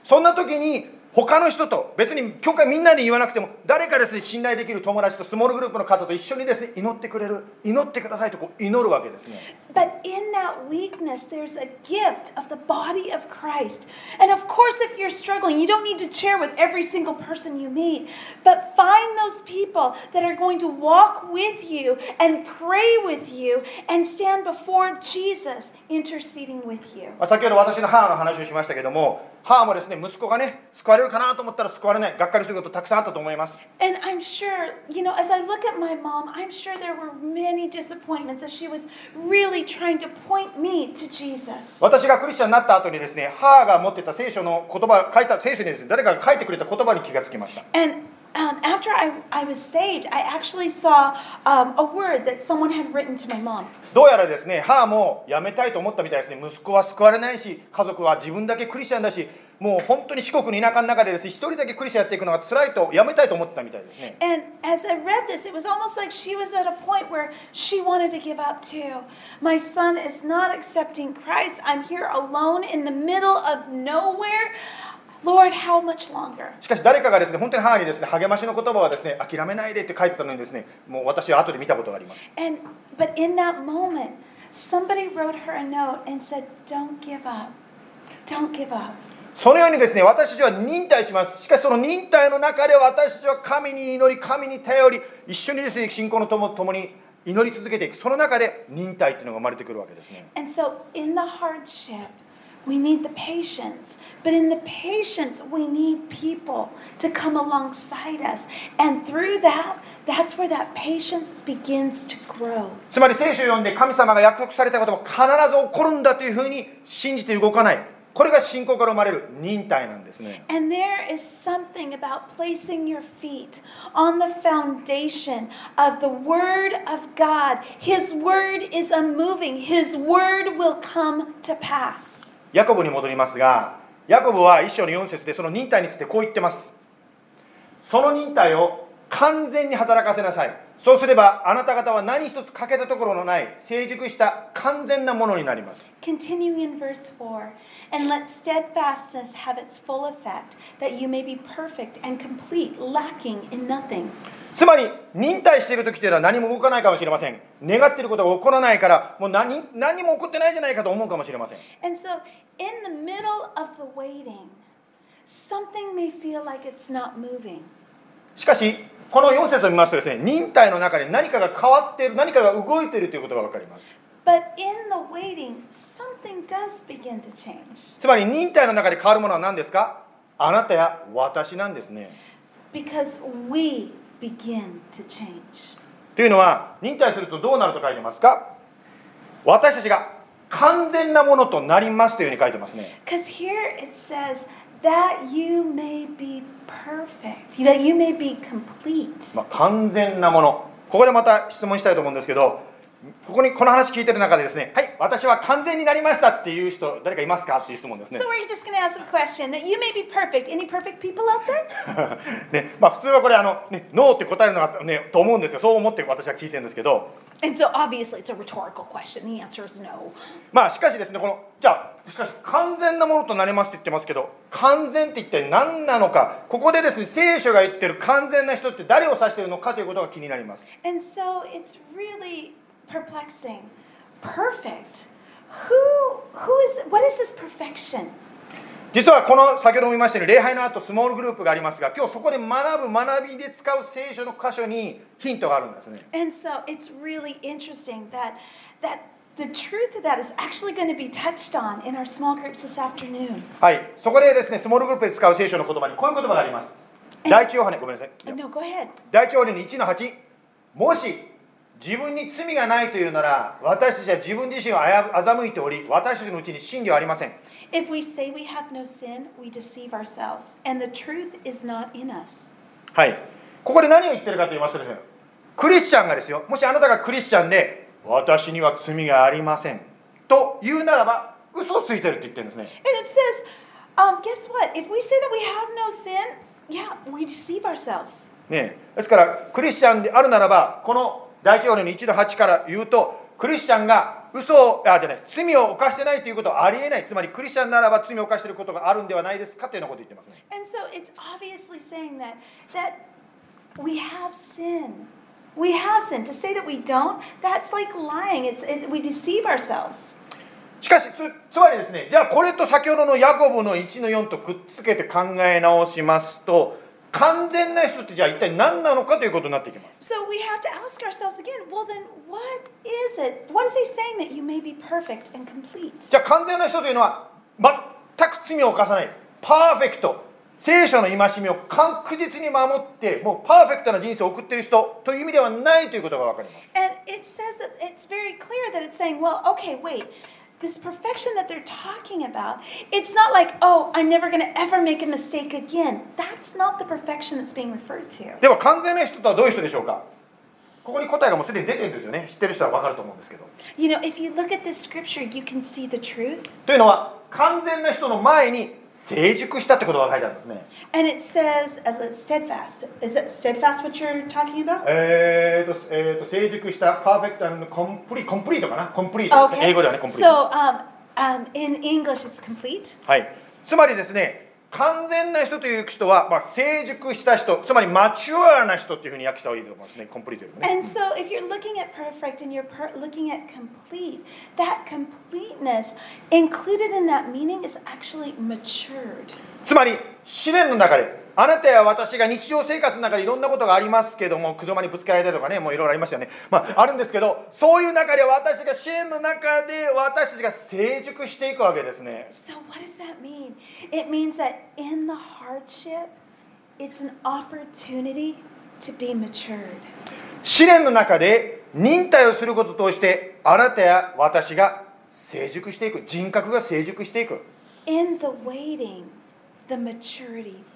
[SPEAKER 1] そんな時に、他の人と別に教会みんなに言わなくても誰かですね信頼できる友達とスモールグループの方と一緒にですね祈ってくれる祈ってくださいとこう祈るわけですね
[SPEAKER 2] But in that weakness, there's a gift of the body of Christ. And of course, if you're struggling, you don't need to share with every single person you meet, but find those people that are going to walk with you and pray with you and stand before Jesus interceding with you.
[SPEAKER 1] まあ先ほど私の母の話をしましたけども母もですね息子がね救われるかなと思ったら救われないがっかりすることたくさんあったと思います
[SPEAKER 2] And I'm sure, you know, as I look at my mom, I'm sure there were many disappointments as she was really trying to point me to Jesus.
[SPEAKER 1] 私がクリスチャンになった後にですね母が持ってた聖書の言葉書いた聖書にですね誰かが書いてくれた言葉に気がつきました
[SPEAKER 2] And um, after I, I was saved, I actually saw um, a word that someone had written to my mom.
[SPEAKER 1] どうやらですね母も辞めたいと思ったみたいですね息子は救われないし家族は自分だけクリスチャンだしもう本当に四国の田舎の中でですね一人だけクリスチャンやっていくのが辛いと辞めたいと思ってたみたいですね
[SPEAKER 2] And as I read this, it was almost like she was at a point where she wanted to give up too. My son is not accepting Christ. I'm here alone in the middle of nowhere. Lord, how much longer?
[SPEAKER 1] しかし誰かがですね本当に母にですね励ましの言葉はですね諦めないでって書いてたのにですねもう私は後で見たことがあります
[SPEAKER 2] And but in that moment, somebody wrote her a note and said, "Don't give up. Don't give up."
[SPEAKER 1] そのようにですね私たちは忍耐しますしかしその忍耐の中で私たちは神に祈り神に頼り一緒にですね信仰のともともに祈り続けていくその中で忍耐っていうのが生まれてくるわけですね
[SPEAKER 2] And so, in the hardship, we need the patience. But in the patience, we need people to come alongside us. And through that, that's where that patience begins to grow.
[SPEAKER 1] つまり聖書を読んで神様が約束されたことも必ず起こるんだというふうに信じて動かないこれが信仰から生まれる忍耐なんですね
[SPEAKER 2] And there is something about placing your feet on the foundation of the Word of God. His Word is unmoving, His Word will come to pass.
[SPEAKER 1] ヤコブに戻りますがヤコブは一章の4節でその忍耐についてこう言ってますその忍耐を完全に働かせなさいそうすればあなた方は何一つ欠けたところのない成熟した完全なものになります
[SPEAKER 2] Continuing in verse 4 And let steadfastness have its full effect, that you may be perfect and complete, lacking in nothing.
[SPEAKER 1] つまり忍耐している時というのは何も動かないかもしれません。願っていることが起こらないからもう何何も起こってないじゃないかと思うかもしれません。
[SPEAKER 2] And so, in the middle of the waiting, something may feel like it's not moving.
[SPEAKER 1] しかしこの4節を見ますとですね忍耐の中で何かが変わっている何かが動いているということが分かります。
[SPEAKER 2] But in the waiting, something does begin to change.
[SPEAKER 1] つまり忍耐の中で変わるものは何ですか？あなたや私なんですね。
[SPEAKER 2] Because we begin to change.
[SPEAKER 1] というのは忍耐するとどうなると書いてますか？私たちが完全なものとなりますというふうに書いてますね
[SPEAKER 2] Because here it says that you may be perfect, that you may be complete.
[SPEAKER 1] まあ、完全なものここでまた質問したいと思うんですけどここにこの話聞いてる中でですねはい私は完全になりましたっていう人誰かいますかっていう質問ですね
[SPEAKER 2] So we're just going to ask a question that you may be perfect? Any perfect people out there?
[SPEAKER 1] ねまあ、普通はこれあの、ね、ノーって答えるのが、ね、と思うんですよそう思って私は聞いてるんですけど
[SPEAKER 2] And so obviously it's a rhetorical question. The answer is no.
[SPEAKER 1] まあしかしですねこのじゃあしかし完全なものとなりますって言ってますけど完全って一体何なのかここでですね聖書が言ってる完全な人って誰を指しているのかということが気になります
[SPEAKER 2] And so it's really perplexing. Perfect. Who, who is, what is this perfection?
[SPEAKER 1] 実はこの先ほども言いましたように礼拝の後スモールグループがありますが今日そこで学ぶ学びで使う聖書の箇所にヒントがあるんですね。はい、そこでですね、スモールグループで使う聖書の言葉にこういう言葉があります。第一ヨハネ、ごめんなさい。第一ヨハネの1の8、もし自分に罪がないというなら、私たちは自分自身を欺いており、私たちのうちに真理はありません。
[SPEAKER 2] If we say we have no sin, we deceive ourselves, and the truth is not in us.
[SPEAKER 1] はい。ここで何を言ってるかと言いますとですね、クリスチャンがですよ、もしあなたがクリスチャンで、私には罪がありません。と言うならば、嘘をついてるって言ってるんですね。
[SPEAKER 2] And it says, um, guess what? If we say that we have no sin, yeah, we deceive ourselves.
[SPEAKER 1] ねえ、ですからクリスチャンであるならばこの第一ヨハネの1の8から言うとクリスチャンが嘘をあじゃない罪を犯してないということはありえないつまりクリスチャンならば罪を犯していることがあるんではないですかというようなことを言ってますね
[SPEAKER 2] And so it's obviously saying that that we have sin. We have sin. To say that we don't, that's like lying. It's it, we deceive ourselves.
[SPEAKER 1] しかしつつまりですねじゃあこれと先ほどのヤコブの1の4とくっつけて考え直しますと完全な人ってじゃあ一体何なのかということになっていきます
[SPEAKER 2] So we have to ask ourselves again, well then what is it? What is he saying that you may be perfect and complete?
[SPEAKER 1] じゃあ完全な人というのは全く罪を犯さないパーフェクト聖書の戒めを確実に守ってもうパーフェクトな人生を送っている人という意味ではないということが分かります
[SPEAKER 2] And it says that it's very clear that it's saying, well, okay, wait. This perfection that they're talking about, it's not like, oh, I'm never going to ever make a mistake again. That's not the perfection that's being referred to.
[SPEAKER 1] では完全な人とはどういう人でしょうかここに答えがもうすでに出てるんですよね知ってる人は分かると思うんですけど
[SPEAKER 2] You know, if you look at this scripture, you can see the truth.
[SPEAKER 1] というのは 完全な人の前に成熟したってことが書いてあるんですね
[SPEAKER 2] And it says, uh, steadfast. Is it steadfast what you're talking about?
[SPEAKER 1] えーと,、えー、と成熟したパーフェクトなコンプリコンプリートかなコンプリートですね、
[SPEAKER 2] Okay.
[SPEAKER 1] 英語ではねコンプリート
[SPEAKER 2] So, um, um, in English, it's complete.
[SPEAKER 1] はい、つまりですね完全な人という人は、まあ、成熟した人つまりマチュアな人っていうふうに訳した方がいいと思いますねコンプリートよね
[SPEAKER 2] And so, if you're looking at perfect and you're per- looking at complete, that completeness included in that meaning is actually matured.
[SPEAKER 1] つまり試練の中であなたや私が日常生活の中でいろんなことがありますけども車にぶつけられたりとかねもういろいろありましたよね、まあ、あるんですけどそういう中で私が試練の中で私たちが成熟していくわけですね
[SPEAKER 2] So, what does that mean? It means that in the hardship, it's an opportunity to be matured.
[SPEAKER 1] 試練の中で忍耐をすることを通してあなたや私が成熟していく人格が成熟していく
[SPEAKER 2] In the waiting, the maturity.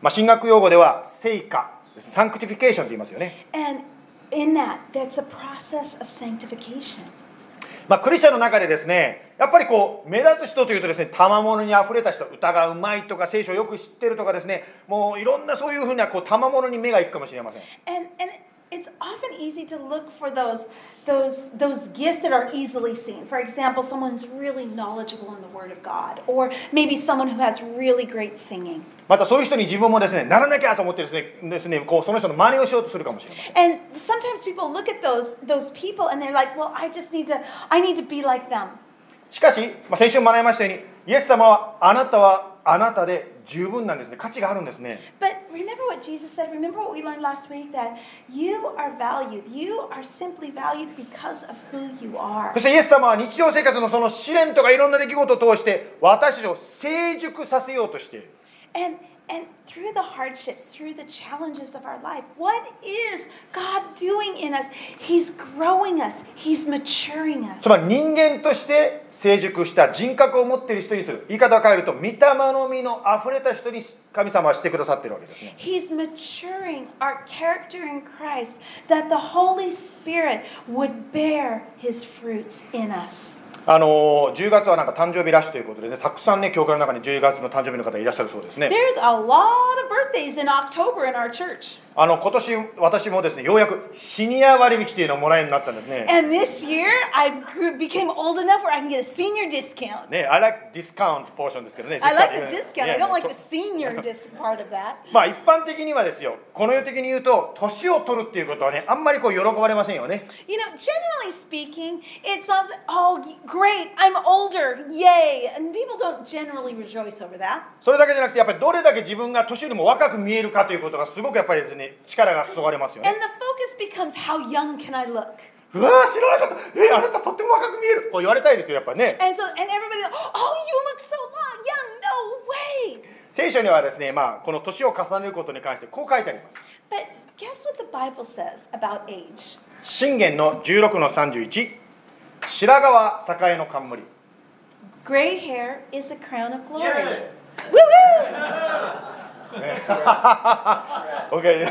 [SPEAKER 1] まあ、神学用語では成果です。サンクティフィケーションと言いますよね、
[SPEAKER 2] And in that, that's a process of sanctification.
[SPEAKER 1] まあ、クリスチャンの中でですねやっぱりこう目立つ人というとですね賜物にあふれた人歌がうまいとか聖書をよく知ってるとかですねもういろんなそういうふうなこう賜物に目がいくかもしれません。
[SPEAKER 2] And and it's often easy to look for those those those gifts that are easily seen. For example, someone who's really knowledgeable in the Word of God, or maybe someone who has really great singing.
[SPEAKER 1] またそういう人に自分もですねならなきゃと思ってですねですねこうその人の真似をしようとするかもしれません
[SPEAKER 2] And sometimes people look at those those people and they're like, "Well, I just need to I need to be like them."
[SPEAKER 1] しかし、まあ、先週学びましたようにイエス様はあなたはあなたで 十分なんですね価値があるんですね
[SPEAKER 2] But remember what Jesus said. Remember what we learned last week that you are valued. You are simply valued because of who you are.
[SPEAKER 1] そしてイエス様は日常生活のその試練とかいろんな出来事を通して私たちを成熟させようとしている
[SPEAKER 2] And and through the hardships, through the challenges of our life, what is God doing in us? He's growing us. He's maturing us.
[SPEAKER 1] つまり人間として成熟した人格を持っている人にする言い方を変えると御霊の実のあふれた人に神様はしてくださっているわけですね
[SPEAKER 2] He's maturing our character in Christ that the Holy Spirit would bear his fruits in us.
[SPEAKER 1] あのー10月はなんか誕生日ラッシュということでねたくさんね教会の中に10月の誕生日の方いらっしゃるそうですね
[SPEAKER 2] There's a lot of birthdays in October in our church.
[SPEAKER 1] あの今年私もですねようやくシニア割引というのをもらえるようになったんですね
[SPEAKER 2] And this year, I became old enough where I can get a senior discount.
[SPEAKER 1] ね I like discount portion ですけどね
[SPEAKER 2] I like the discount. I don't like
[SPEAKER 1] と
[SPEAKER 2] the senior disc part of that.
[SPEAKER 1] まあ一般的にはですよこの世的に言うと年を取るっていうことはねあんまりこう喜ばれませんよね
[SPEAKER 2] You know, generally speaking, it sounds, oh, great, I'm older, yay. And people don't generally rejoice over that.
[SPEAKER 1] それだけじゃなくてやっぱりどれだけ自分が年よりも若く見えるかということがすごくやっぱりですね力が注がれますよね
[SPEAKER 2] And the focus becomes, how young can I look?
[SPEAKER 1] うわー知らなかったえあなたとっても若く見えるこう言われたいですよやっぱね
[SPEAKER 2] And so, and everybody, oh, you look so young. No way.
[SPEAKER 1] 聖書にはですねまあこの年を重ねることに関してこう書いてあります
[SPEAKER 2] But guess what the Bible says about age?
[SPEAKER 1] 信玄の16の31白髪は栄の冠
[SPEAKER 2] Gray hair is a crown of glory. Woo woo!
[SPEAKER 1] Okay.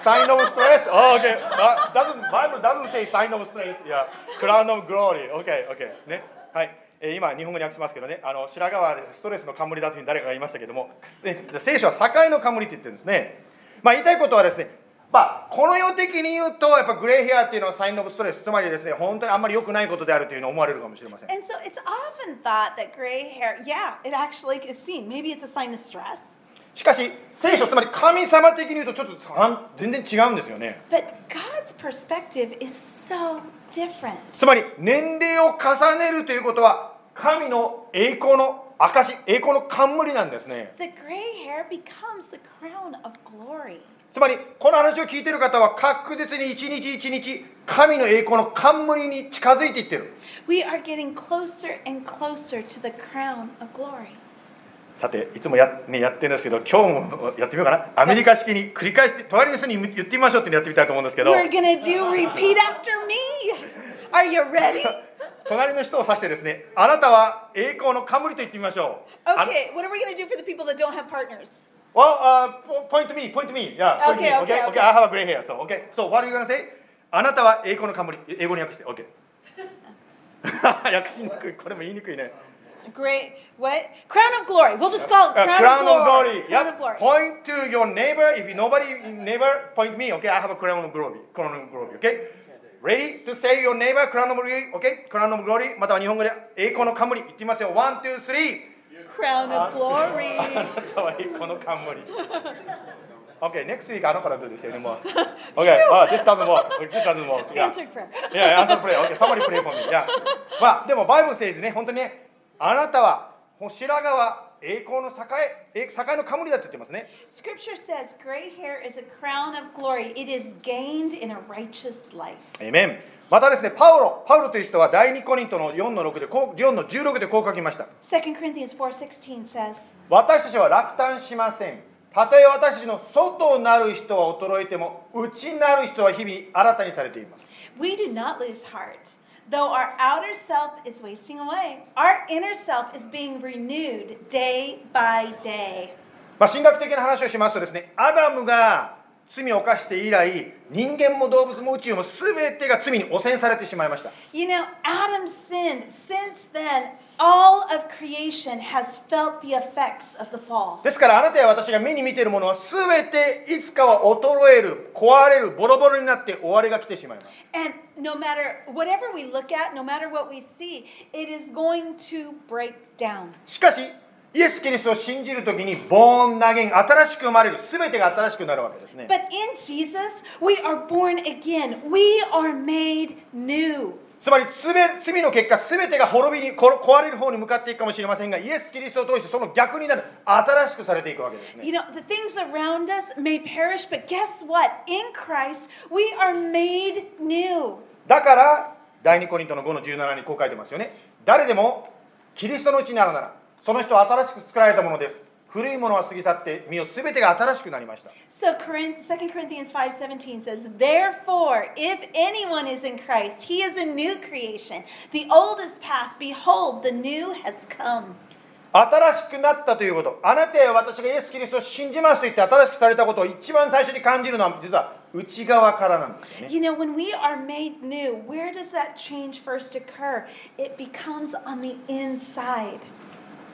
[SPEAKER 1] sign of stress. Oh, okay. Uh, doesn't Bible doesn't say sign of stress. Yeah. Crown of glory. Okay, okay. ね。はい。えー今日本語に訳しますけどね、あの白髪はですねストレスの冠だというふうに誰かが言いましたけども、ね、聖書は境の冠って言ってるんですね。まあ言いたいことはですね、まあこの世的に言うとやっぱグレーヘアっていうのはサインオブストレス、つまりですね本当にあんまり良くないことであるというのを思われるかもしれません。
[SPEAKER 2] And so it's often thought that gray hair, yeah, it actually is seen. Maybe it's a sign of stress.
[SPEAKER 1] しかし聖書つまり神様的に言うとちょっと全然違うんですよね。
[SPEAKER 2] But God's perspective is so different.
[SPEAKER 1] つまり年齢を重ねるということは神の栄光の証栄光の冠なんですね
[SPEAKER 2] The gray hair becomes the crown of glory.
[SPEAKER 1] つまりこの話を聞いている方は確実に一日一日神の栄光の冠に近づいていってる
[SPEAKER 2] We are getting closer and closer to the crown of glory.
[SPEAKER 1] さていつもや,、ね、やってるんですけど今日もやってみようかなアメリカ式に繰り返して隣の人に言ってみましょうってやってみたいと思うんですけど
[SPEAKER 2] We're gonna do repeat after me. Are you ready?
[SPEAKER 1] 隣の人を指してですねあなたは栄光の冠と言ってみましょうあ
[SPEAKER 2] Okay, what are we gonna do for the people that don't have partners?
[SPEAKER 1] Well, uh, po- point to me, point to me. Yeah, point to
[SPEAKER 2] Okay,
[SPEAKER 1] me.
[SPEAKER 2] okay,
[SPEAKER 1] okay,
[SPEAKER 2] okay.
[SPEAKER 1] I have a gray hair. So, okay. So, what are you gonna say? あなたは栄光の冠。英語に訳して。Okay. 訳しにくい。これも言いにくいね。
[SPEAKER 2] Great. What? Crown of glory. We'll just call it
[SPEAKER 1] Uh,
[SPEAKER 2] crown,
[SPEAKER 1] crown
[SPEAKER 2] of
[SPEAKER 1] of
[SPEAKER 2] glory.
[SPEAKER 1] glory.
[SPEAKER 2] Crown
[SPEAKER 1] Yep.
[SPEAKER 2] of glory.
[SPEAKER 1] Point to your neighbor. If you nobody neighbor, point me. Okay, I have a crown of glory. Crown of glory. Okay. Ready to say your neighbor crown of glory. Okay. Crown of glory. または日本語で栄光の冠。言ってみますよ。One, two, three.
[SPEAKER 2] Crown of glory.
[SPEAKER 1] あなたは栄光の冠。Okay, next week あのからどうですよね、もう。Okay, oh, this doesn't work. This doesn't work. Yeah.
[SPEAKER 2] Answered prayer.
[SPEAKER 1] Yeah, answer prayer. Okay, somebody pray for me. Yeah. まあ、でも、バイブル says ね、本当にね、あなたは、白髪は栄光の栄え、栄栄の冠だって言ってますね。
[SPEAKER 2] Scripture says gray hair is a crown of glory. It is gained in a righteous life.
[SPEAKER 1] エイメンまたですね、パウロ、パウロという人は第2コリントの4の6で、こう4の16でこう書きました。
[SPEAKER 2] 2 Corinthians 4:16 says,
[SPEAKER 1] 私たちは落胆しません。たとえ私たちの外なる人は衰えても、内なる人は日々新たにされています。
[SPEAKER 2] "We do not lose heart. Though our outer self is wasting away, our inner self is being renewed day by day."
[SPEAKER 1] まあ、神学的な話をしますとですね、アダムが罪を犯して以来、人間も動物も宇宙も全てが罪に汚染されてしまいました。
[SPEAKER 2] You know, Adam sinned. Since then, all of creation has felt the effects of the fall.
[SPEAKER 1] ですからあなたや私が目に見ているものは全ていつかは衰える、壊れる、ボロボロになって終わりが来てしまいます。
[SPEAKER 2] And no matter whatever we look at, no matter what we see, it is going to break down.
[SPEAKER 1] しかし、イエス・キリストを信じるときに、ボーン、ナゲン、新しく生まれる、全てが新しくなるわけですね。
[SPEAKER 2] But in Jesus, we are born again. We are made new.
[SPEAKER 1] つまり罪罪の結果、全てが滅びにこ壊れる方に向かっていくかもしれませんが、イエス・キリストを通してその逆になる、新しくされていくわけですね。
[SPEAKER 2] You know, the things around us may perish, but guess what? In Christ, we are made new.
[SPEAKER 1] だから第2コリントの5の17にこう書いてますよね誰でもキリストのうちにあるならその人は新しく作られたものです古いものは過ぎ去って身を全てが新しくなりました
[SPEAKER 2] So Corinth, 2 Corinthians 5:17 says, "Therefore, if anyone is in Christ, he is a new creation. The old is past; behold, the new has come."
[SPEAKER 1] 新しくなったということあなたや私がイエス・キリストを信じますと言って新しくされたことを一番最初に感じるのは実は内側からなんですよね
[SPEAKER 2] You know, when we are made new, where does that change first occur? It becomes on the inside.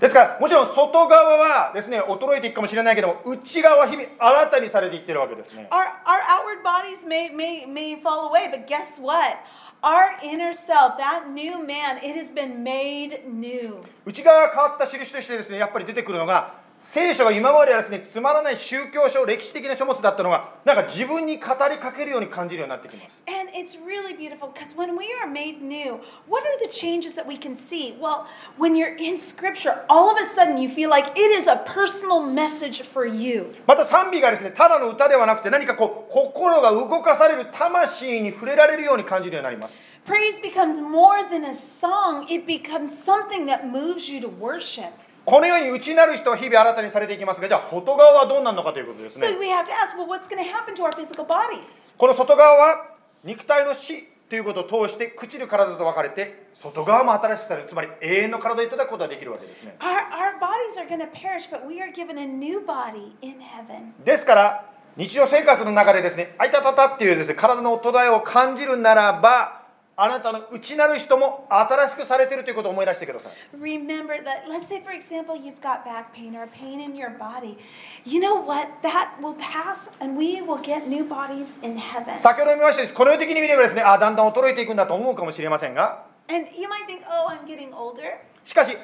[SPEAKER 1] ですからもちろん外側はですね衰えていくかもしれないけども内側は日々新たにされていってるわけですね
[SPEAKER 2] Our, our outward bodies may, may, may fall away, but guess what? Our inner self, that new man, it has been made new.
[SPEAKER 1] 内側が変わった印としてですねやっぱり出てくるのが聖書が今まではですねつまらない宗教書歴史的な書物だったのがなんか自分に語りかけるように感じるようになってきます
[SPEAKER 2] And it's really beautiful because when we are made new, what are the changes that we can see? Well, when you're in Scripture, all of a sudden you feel like it is a personal message for you.
[SPEAKER 1] また賛美がですねただの歌ではなくて何かこう心が動かされる魂に触れられるように感じるようになります
[SPEAKER 2] Praise becomes more than a song, it becomes something that moves you to worship.
[SPEAKER 1] このように内なる人は日々新たにされていきますがじゃあ外側はどうなるのかということですね
[SPEAKER 2] So we have to ask, well, what's going to happen to our physical bodies?
[SPEAKER 1] この外側は肉体の死ということを通して朽ちる体と分かれて外側も新しくされるつまり永遠の体をいただくことができるわけですね
[SPEAKER 2] Our, our bodies are going to perish, but we are given a new body in heaven.
[SPEAKER 1] ですから日常生活の中でですねあいたたたっていうですね体の衰えを感じるならばあなたの内なる人も新しくされているということを思い出してください
[SPEAKER 2] Remember that, let's say, for example, you've got back pain or pain in your body. You know what? That will pass and we will get new bodies in heaven.
[SPEAKER 1] 先ほど見ましたようにこの世的に見ればですねあだんだん衰えていくんだと思うかもしれませんが
[SPEAKER 2] And you might think, oh, I'm getting older.
[SPEAKER 1] しかし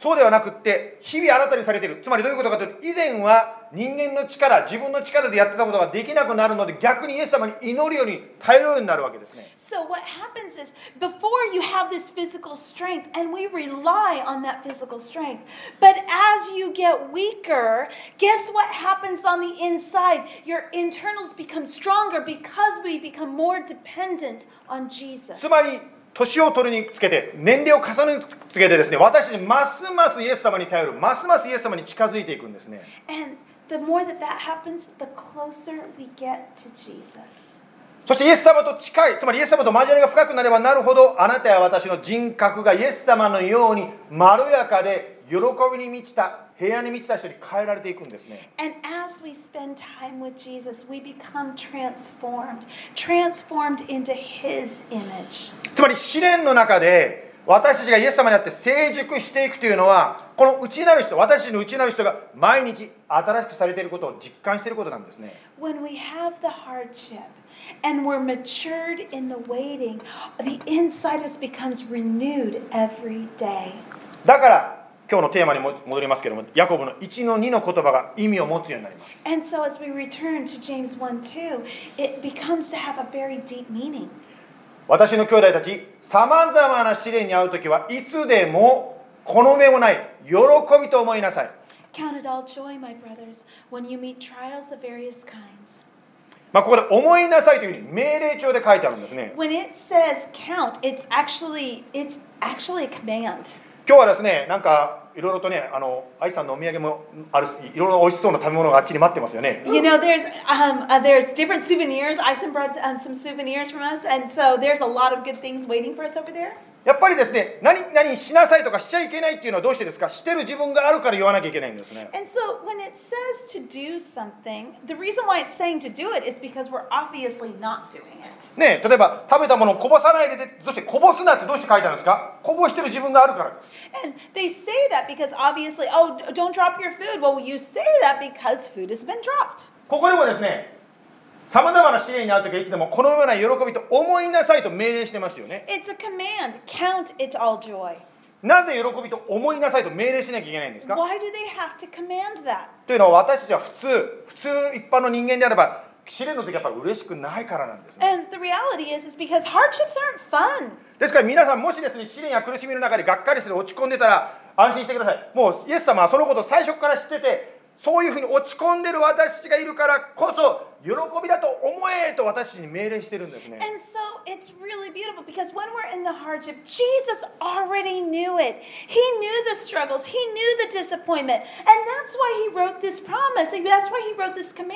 [SPEAKER 1] そうではなくって日々新たにされているつまりどういうことかというと以前は人間の力自分の力でやってたことができなくなるので逆にイエス様に祈るように頼るようになるわけですね
[SPEAKER 2] So, what happens is before you have this physical strength, and we rely on that physical strength, but as you get weaker, guess what happens on the inside? Your internals become stronger because we become more dependent on Jesus.
[SPEAKER 1] つまり年を取るにつけて年齢を重ねるにつけてですね私たちますますイエス様に頼るますますイエス様に近づいていくんですね
[SPEAKER 2] And the more that that happens, the closer we get to Jesus.
[SPEAKER 1] そしてイエス様と近いつまりイエス様と交わりが深くなればなるほどあなたや私の人格がイエス様のようにまろやかで喜びに満ちた平安に満ちた人に変えられていくんですね
[SPEAKER 2] And as we spend time with Jesus, we become transformed, transformed into His image.
[SPEAKER 1] つまり試練の中で私たちがイエス様にあって成熟していくというのはこの内なる人私たちの内なる人が毎日新しくされていることを実感していることなんですね
[SPEAKER 2] When we have the hardship and we're matured in the waiting, the inside us becomes renewed every day.
[SPEAKER 1] だから今日のテーマに戻りますけれども、ヤコブの1の2の言葉が意味を持つようになります。私の兄弟たち、さまざまな試練に遭うときはいつでもこの目もない喜びと思いなさい。まあここで思いなさいというふうに命令帳で書いてあるんですね。今日はですねなんかいろいろとねあの愛さんのお土産もあるしいろいろ美味しそうな食べ物があっちに待ってますよね
[SPEAKER 2] You know, there's um, uh, there's different souvenirs. Ison brought um, some souvenirs from us, and so there's a lot of good things waiting for us over there.
[SPEAKER 1] やっぱりですね何々しなさいとかしちゃいけないっていうのはどうしてですかしてる自分があるから言わなきゃいけないんですね
[SPEAKER 2] And so when it says to do something, the reason why it's saying to do it is because we're obviously not doing it.
[SPEAKER 1] ね例えば食べたものをこぼさないででどうしてこぼすなってどうして書いてあるんですかこぼしてる自分があるからです
[SPEAKER 2] And they say that because obviously, oh, don't drop your food. Well, you say that because food has been dropped.
[SPEAKER 1] ここにもですねさまざまな試練に遭う時はいつでもこのような喜びと思いなさいと命令してますよね
[SPEAKER 2] It's a command. Count it all joy.
[SPEAKER 1] なぜ喜びと思いなさいと命令しなきゃいけないんですか
[SPEAKER 2] ？Why do they have to command that?
[SPEAKER 1] というのは私たちは普通普通一般の人間であれば試練の時やっぱり嬉しくないからなんですね
[SPEAKER 2] And the reality is, is because hardships aren't fun.
[SPEAKER 1] ですから皆さんもしですね試練や苦しみの中でがっかりする落ち込んでたら安心してくださいもうイエス様はそのことを最初から知っててそういうふうに落ち込んでる私がいるからこそ喜びだと思えと私に命令してるんですね。
[SPEAKER 2] ちに命令してるんですね。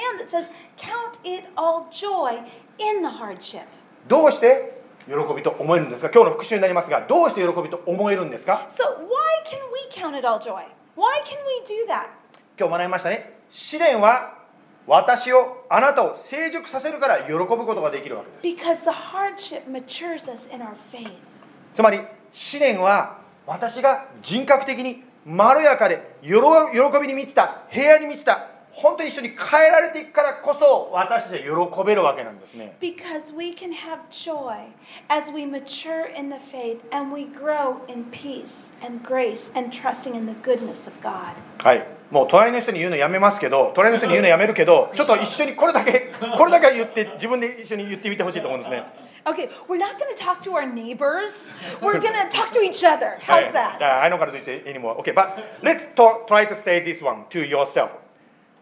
[SPEAKER 1] そう、いう喜びと思えるんですか？今日の復習になりますが、どうして喜びと思えるんですか、今日学びましたね試練は私をあなたを成熟させるから喜ぶことができるわけですつまり試練は私が人格的にまろやかで喜びに満ちた平和に満ちた本当に一緒に変えられていくからこそ私たちは喜べるわけなんですね。はい。もう隣の人に言うのやめますけど隣の人に言うのやめるけどちょっと一緒にこれだけこれだけ言って自分で一緒に言ってみてほしいと思うんですね
[SPEAKER 2] Okay, we're not going to talk to our neighbors. We're going to talk to each other. How's that?
[SPEAKER 1] I don't gotta do it anymore. Okay, but let's talk, try to say this one to yourself.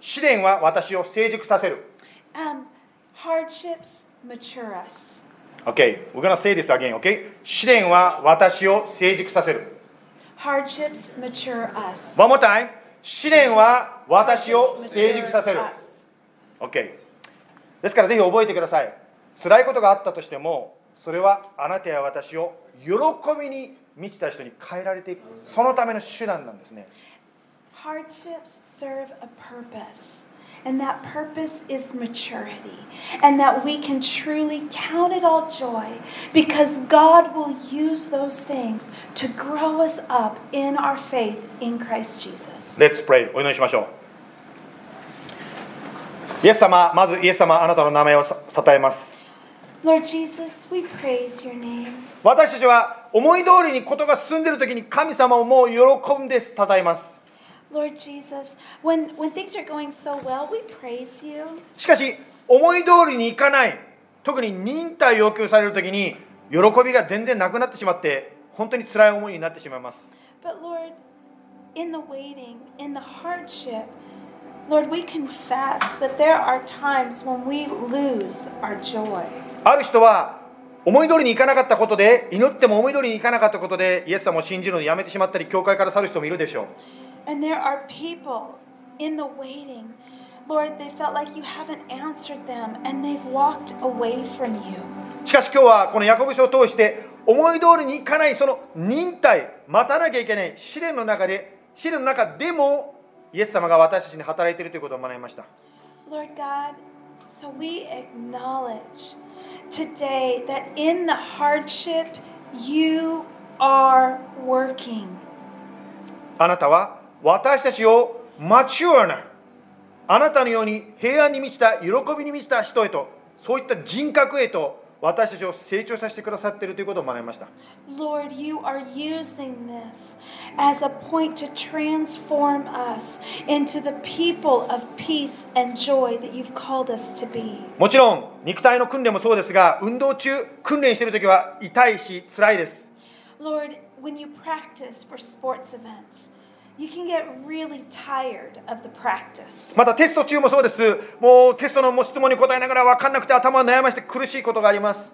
[SPEAKER 1] 試練は私を成熟させる。
[SPEAKER 2] Um, hardships mature us.
[SPEAKER 1] Okay, we're gonna say this again, okay? 試練は私を成熟させる。
[SPEAKER 2] Hardships mature us.
[SPEAKER 1] One more time. 試練は私を成熟させる。OK。ですからぜひ覚えてください。辛いことがあったとしても、それはあなたや私を喜びに満ちた人に変えられていく。そのための手段なんですね。
[SPEAKER 2] Hardships serve a purpose, and that purpose is maturity, and that we can truly count it all joy because God will use those things to grow us up in our faith in Christ Jesus.
[SPEAKER 1] Let's pray. お祈りしましょう。イエス様、まずイエス様、あなたの名前をさ称えます。
[SPEAKER 2] Lord Jesus, we praise your name.
[SPEAKER 1] 私たちは思い通りにことが進んでいる時に神様をもう喜んで称えます。
[SPEAKER 2] Lord Jesus, when, when things are going so well, we praise you.
[SPEAKER 1] しかし、思い通りにいかない、特に忍耐要求される時に、喜びが全然なくなってしまって、本当に辛い思いになってしまいます。
[SPEAKER 2] But Lord, in the waiting, in the hardship, Lord, we confess that there are times when we lose our joy.
[SPEAKER 1] ある人は、思い通りにいかなかったことで、祈っても思い通りにいかなかったことで、イエス様を信じるのをやめてしまったり、教会から去る人もいるでしょう。
[SPEAKER 2] And there are people in the waiting. Lord, they felt like you haven't answered them and they've walked away from you.
[SPEAKER 1] しかし今日はこのヤコブ書を通して思い通りにいかないその忍耐待たなきゃいけない試練の中で試練の中でもイエス様が私たちに働いているということを学びました
[SPEAKER 2] Lord God, so we acknowledge today that in the hardship, you are working.
[SPEAKER 1] あなたは 私たちをマチュアなあなたのように平安に満ちた喜びに満ちた人へとそういった人格へと私たちを成長させてくださっているということを学びました
[SPEAKER 2] Lord, you are using this as a point to transform us into the people of peace and joy that you've called us to be.
[SPEAKER 1] もちろん肉体の訓練もそうですが運動中訓練している時は痛いし辛いです
[SPEAKER 2] Lord, when you practice for sports events, you can get really tired of the practice.
[SPEAKER 1] またテスト中もそうです。もうテストの質問に答えながら分かんなくて頭を悩まして苦しいことがあります。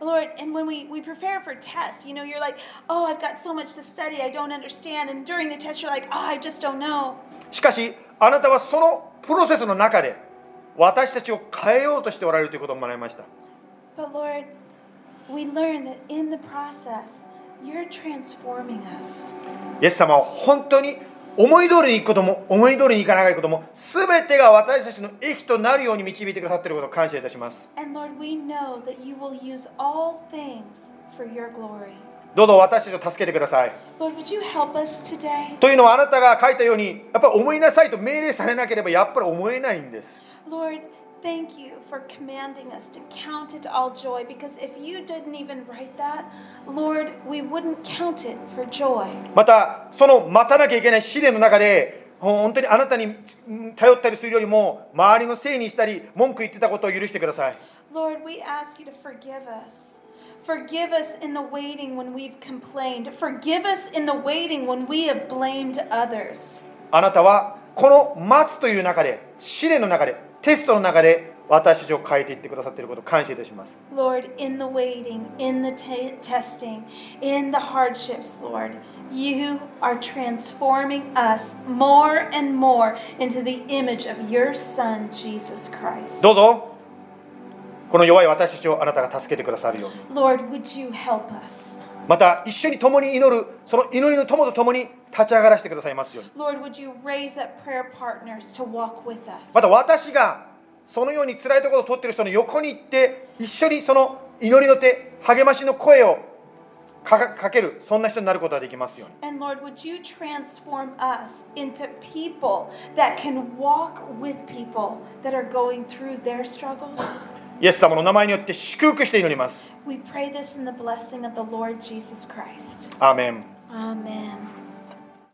[SPEAKER 2] Lord, and when we, we prepare for tests, you know, you're like, oh, I've got so much to study, I don't understand. And during the test, you're like, oh, I just don't know.
[SPEAKER 1] しかし、あなたはそのプロセスの中で私たちを変えようとしておられるということを学びました。
[SPEAKER 2] But Lord, we learn that in the process, you're transforming us.
[SPEAKER 1] イエス様は本当に思い通りに行くことも思い通りに行かないことも全てが私たちの益となるように導いてくださっていることを感謝いたします。どうぞ私たちを助けてください。
[SPEAKER 2] Lord?
[SPEAKER 1] というのはあなたが書いたようにやっぱり思いなさいと命令されなければやっぱり思えないんです。
[SPEAKER 2] Lord, thank you for commanding us to count it all joy because if you didn't even write that, Lord, we wouldn't count it for joy.
[SPEAKER 1] またその待たなきゃいけない試練の中で本当にあなたにうん頼ったりするよりも周りのせいにしたり文句言ってたことを許してください
[SPEAKER 2] Lord, we ask you to forgive us. Forgive us in the waiting when we've complained. Forgive us in the waiting when we have blamed others.
[SPEAKER 1] あなたはこの待つという中で試練の中で テストの中で私たちを変えていってくださっていることを感謝いたします
[SPEAKER 2] Lord, in the waiting, in the testing, in the hardships, Lord, you are transforming us more and more into the image of your Son, Jesus Christ.
[SPEAKER 1] どうぞこの弱い私たちをあなたが助けてくださるように
[SPEAKER 2] Lord, would you help us?
[SPEAKER 1] また一緒に共に祈るその祈りの友と共に立ち上がらせてくださいますように。また私がそのように辛いところを取ってる人の横に行って一緒にその祈りの手励ましの声をか,けるそんな人になることができますように。
[SPEAKER 2] Lord, would you transform us into people that can walk with people that are going through their struggles?
[SPEAKER 1] イエス様の名前によって祝福して祈ります
[SPEAKER 2] We pray this in the blessing of the Lord Jesus Christ.
[SPEAKER 1] アーメン
[SPEAKER 2] Amen.